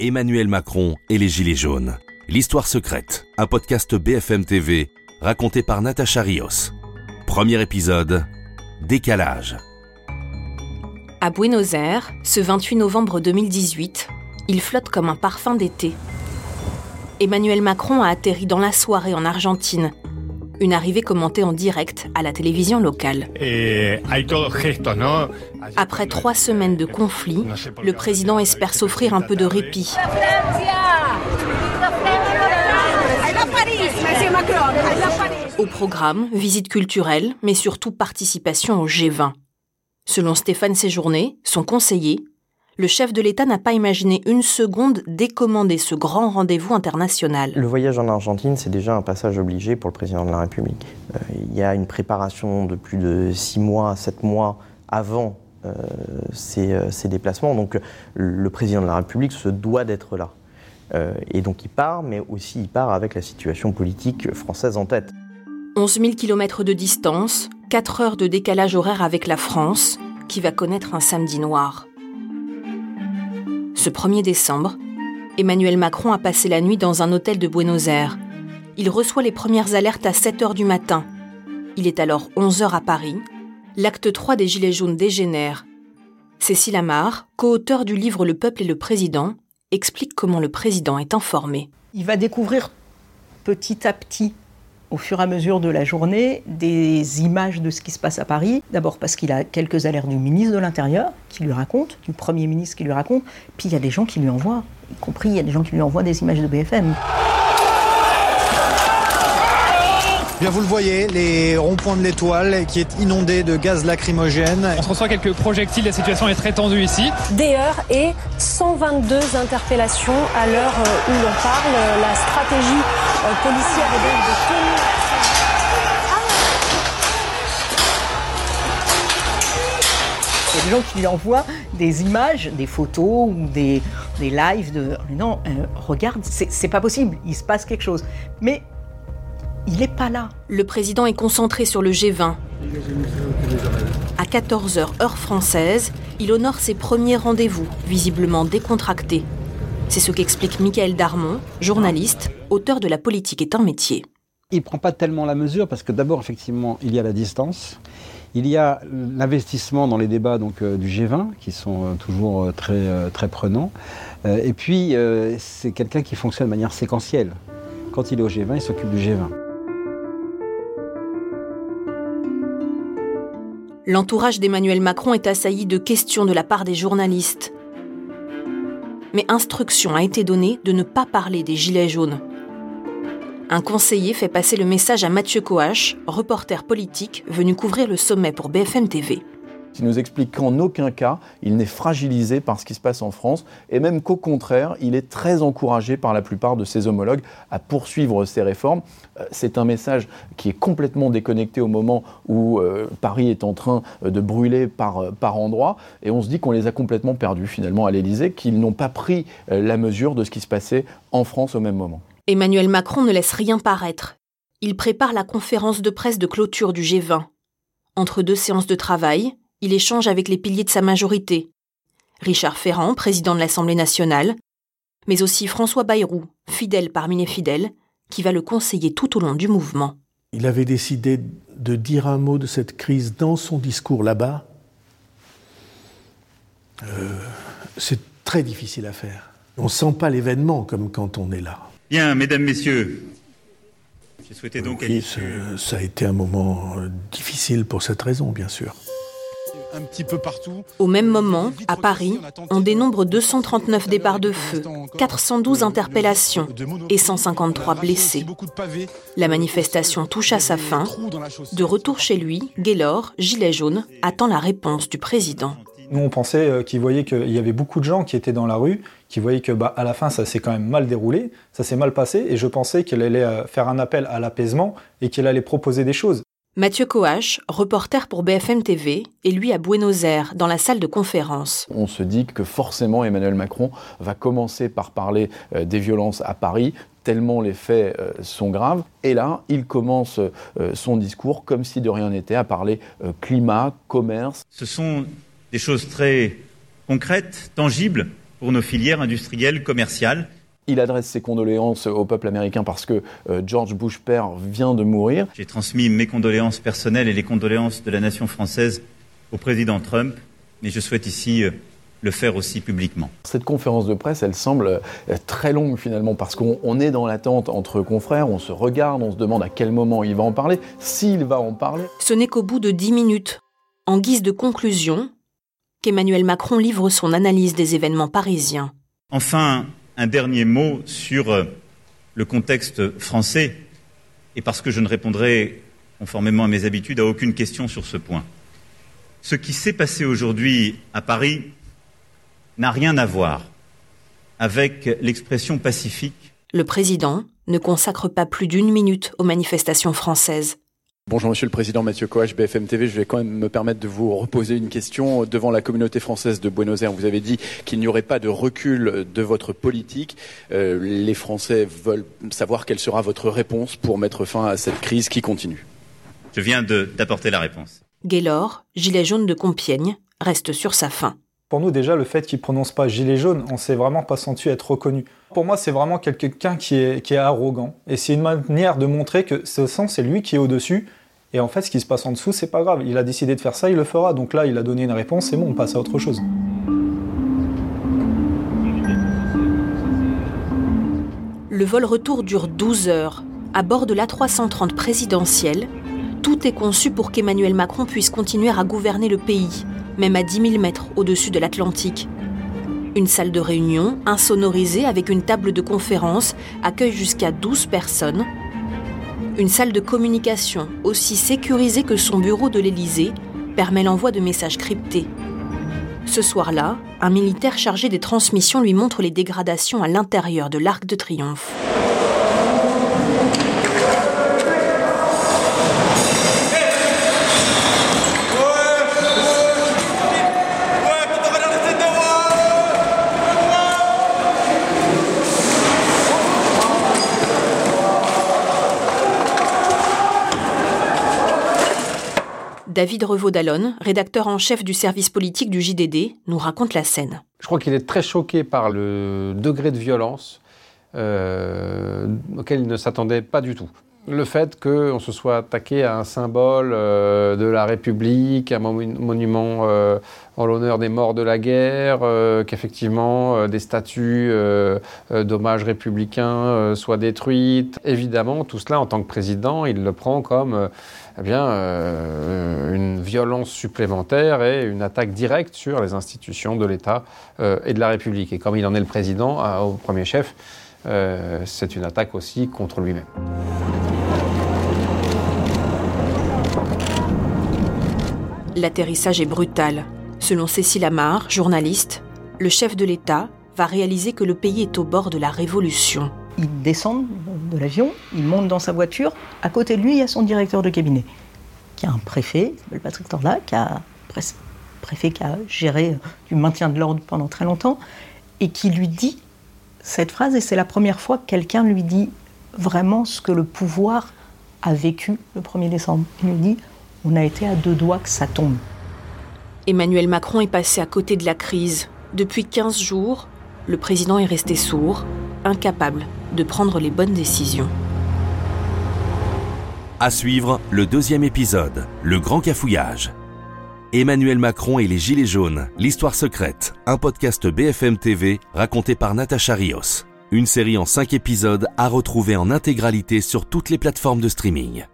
Emmanuel Macron et les Gilets jaunes. L'histoire secrète, un podcast BFM TV raconté par Natacha Rios. Premier épisode, Décalage. À Buenos Aires, ce 28 novembre 2018, il flotte comme un parfum d'été. Emmanuel Macron a atterri dans la soirée en Argentine. Une arrivée commentée en direct à la télévision locale. Après trois semaines de conflit, le président espère s'offrir un peu de répit. Au programme, visite culturelle, mais surtout participation au G20. Selon Stéphane Séjourné, son conseiller, le chef de l'État n'a pas imaginé une seconde décommander ce grand rendez-vous international. Le voyage en Argentine, c'est déjà un passage obligé pour le président de la République. Euh, il y a une préparation de plus de six mois, sept mois avant euh, euh, ces, déplacements. Donc le président de la République se doit d'être là. et donc il part, mais aussi il part avec la situation politique française en tête. 11 000 km de distance, 4 heures de décalage horaire avec la France, qui va connaître un samedi noir. Ce 1er décembre, Emmanuel Macron a passé la nuit dans un hôtel de Buenos Aires. Il reçoit les premières alertes à 7 heures du matin. Il est alors 11 heures à Paris. L'acte 3 des Gilets jaunes dégénère. Cécile Amar, co-auteur du livre Le peuple et le président, explique comment le président est informé. Il va découvrir petit à petit au fur et à mesure de la journée des images de ce qui se passe à Paris. D'abord parce qu'il a quelques alertes du ministre de l'Intérieur qui lui raconte, du Premier ministre qui lui raconte, puis il y a des gens qui lui envoient, y compris il y a des gens qui lui envoient des images de BFM. Bien, vous le voyez, les ronds-points de l'étoile qui est inondé de gaz lacrymogène. On se reçoit quelques projectiles, la situation est très tendue ici. Des heures et 122 interpellations à l'heure où l'on parle. La stratégie euh, policière est donc de tenir. Il y a des gens qui lui envoient des images, des photos ou des, des lives de non, euh, regarde, c'est pas possible, il se passe quelque chose. Mais il n'est pas là. Le président est concentré sur le G20. À 14h heure française, il honore ses premiers rendez-vous, visiblement décontractés. C'est ce qu'explique Michael Darmon, journaliste, auteur de La politique est un métier. Il ne prend pas tellement la mesure parce que d'abord, effectivement, il y a la distance. Il y a l'investissement dans les débats donc, euh, du G20, qui sont euh, toujours euh, très, très prenants. et puis, c'est quelqu'un qui fonctionne de manière séquentielle. Quand il est au G20, il s'occupe du G20. L'entourage d'Emmanuel Macron est assailli de questions de la part des journalistes. Mais instruction a été donnée de ne pas parler des Gilets jaunes. Un conseiller fait passer le message à Mathieu Coache, reporter politique venu couvrir le sommet pour BFM TV. Il nous explique qu'en aucun cas, il n'est fragilisé par ce qui se passe en France, et même qu'au contraire, il est très encouragé par la plupart de ses homologues à poursuivre ces réformes. Euh, c'est un message qui est complètement déconnecté au moment où euh, Paris est en train euh, de brûler par, par endroits, et on se dit qu'on les a complètement perdus finalement à l'Élysée, qu'ils n'ont pas pris la mesure de ce qui se passait en France au même moment. Emmanuel Macron ne laisse rien paraître. Il prépare la conférence de presse de clôture du G20. Entre deux séances de travail, il échange avec les piliers de sa majorité. Richard Ferrand, président de l'Assemblée nationale, mais aussi François Bayrou, fidèle parmi les fidèles, qui va le conseiller tout au long du mouvement. Il avait décidé de dire un mot de cette crise dans son discours là-bas. Euh, c'est très difficile à faire. On ne sent pas l'événement comme quand on est là. Bien, mesdames, messieurs, j'ai souhaité donc... Oui, ça a été un moment euh, difficile pour cette raison, bien sûr petit peu partout. Au même moment, à Paris, on dénombre 239 départs de feu, 412 interpellations et 153 blessés. La manifestation touche à sa fin. De retour chez lui, Gaylor, gilet jaune, attend la réponse du président. Nous, on pensait euh, qu'il voyait qu'il y avait beaucoup de gens qui étaient dans la rue, qui voyaient que, bah, à la fin, ça s'est quand même mal déroulé, ça s'est mal passé, et je pensais qu'il allait euh, faire un appel à l'apaisement et qu'il allait proposer des choses. Mathieu Coache, reporter pour BFM TV, est lui à Buenos Aires, dans la salle de conférence. On se dit que forcément Emmanuel Macron va commencer par parler euh, des violences à Paris, tellement les faits euh, sont graves. Et là, il commence euh, son discours comme si de rien n'était, à parler climat, commerce. Ce sont des choses très concrètes, tangibles, pour nos filières industrielles commerciales. Il adresse ses condoléances au peuple américain parce que euh, George Bush père vient de mourir. J'ai transmis mes condoléances personnelles et les condoléances de la nation française au président Trump, mais je souhaite ici euh, le faire aussi publiquement. Cette conférence de presse, elle semble euh, très longue finalement parce qu'on est dans l'attente entre confrères, on se regarde, on se demande à quel moment il va en parler, s'il va en parler. Ce n'est qu'au bout de dix minutes, en guise de conclusion, qu'Emmanuel Macron livre son analyse des événements parisiens. Enfin, un dernier mot sur euh, le contexte français, et parce que je ne répondrai, conformément à mes habitudes, à aucune question sur ce point. Ce qui s'est passé aujourd'hui à Paris n'a rien à voir avec l'expression pacifique. Le président ne consacre pas plus d'une minute aux manifestations françaises. Bonjour Monsieur le Président Mathieu Coach, BFM TV. Je vais quand même me permettre de vous reposer une question. Devant la communauté française de Buenos Aires, vous avez dit qu'il n'y aurait pas de recul de votre politique. Euh, les Français veulent savoir quelle sera votre réponse pour mettre fin à cette crise qui continue. Je viens d'apporter la réponse. Gaylor, gilet jaune de Compiègne, reste sur sa faim. Pour nous, déjà, le fait qu'il prononce pas gilet jaune, on s'est vraiment pas senti être reconnu. Pour moi, c'est vraiment quelqu'un qui est, arrogant. Et c'est une manière de montrer que ce sens, c'est lui qui est au-dessus. Et en fait, ce qui se passe en dessous, c'est pas grave. Il a décidé de faire ça, il le fera. Donc là, il a donné une réponse, c'est bon, on passe à autre chose. Le vol retour dure 12 heures. À bord de l'A330 présidentielle, tout est conçu pour qu'Emmanuel Macron puisse continuer à gouverner le pays, même à 10 000 mètres au-dessus de l'Atlantique. Une salle de réunion, insonorisée avec une table de conférence, accueille jusqu'à 12 personnes. Une salle de communication, aussi sécurisée que son bureau de l'Élysée, permet l'envoi de messages cryptés. Ce soir-là, un militaire chargé des transmissions lui montre les dégradations à l'intérieur de l'Arc de Triomphe. David Revaud-Dallon, rédacteur en chef du service politique du JDD, nous raconte la scène. Je crois qu'il est très choqué par le degré de violence euh, auquel il ne s'attendait pas du tout. Le fait qu'on se soit attaqué à un symbole euh, de la République, un monument euh, en l'honneur des morts de la guerre, euh, qu'effectivement des statues d'hommages républicains soient détruites. Évidemment, tout cela en tant que président, il le prend comme eh bien, une violence supplémentaire et une attaque directe sur les institutions de l'État et de la République. Et comme il en est le président au premier chef, c'est une attaque aussi contre lui-même. L'atterrissage est brutal. Selon Cécile Amar, journaliste, le chef de l'État va réaliser que le pays est au bord de la révolution. Il descend de l'avion, il monte dans sa voiture. À côté de lui, il y a son directeur de cabinet, qui est un préfet, s'appelle Patrick Torla, qui a préfet qui a géré du maintien de l'ordre pendant très longtemps, et qui lui dit cette phrase, et c'est la première fois que quelqu'un lui dit vraiment ce que le pouvoir a vécu le 1er décembre. Il lui dit on a été à deux doigts que ça tombe. Emmanuel Macron est passé à côté de la crise. Depuis 15 jours, le président est resté sourd, incapable de prendre les bonnes décisions. À suivre le deuxième épisode, le grand cafouillage. Emmanuel Macron et les Gilets jaunes, l'histoire secrète, un podcast BFM TV raconté par Natacha Rios. Une série en cinq épisodes à retrouver en intégralité sur toutes les plateformes de streaming.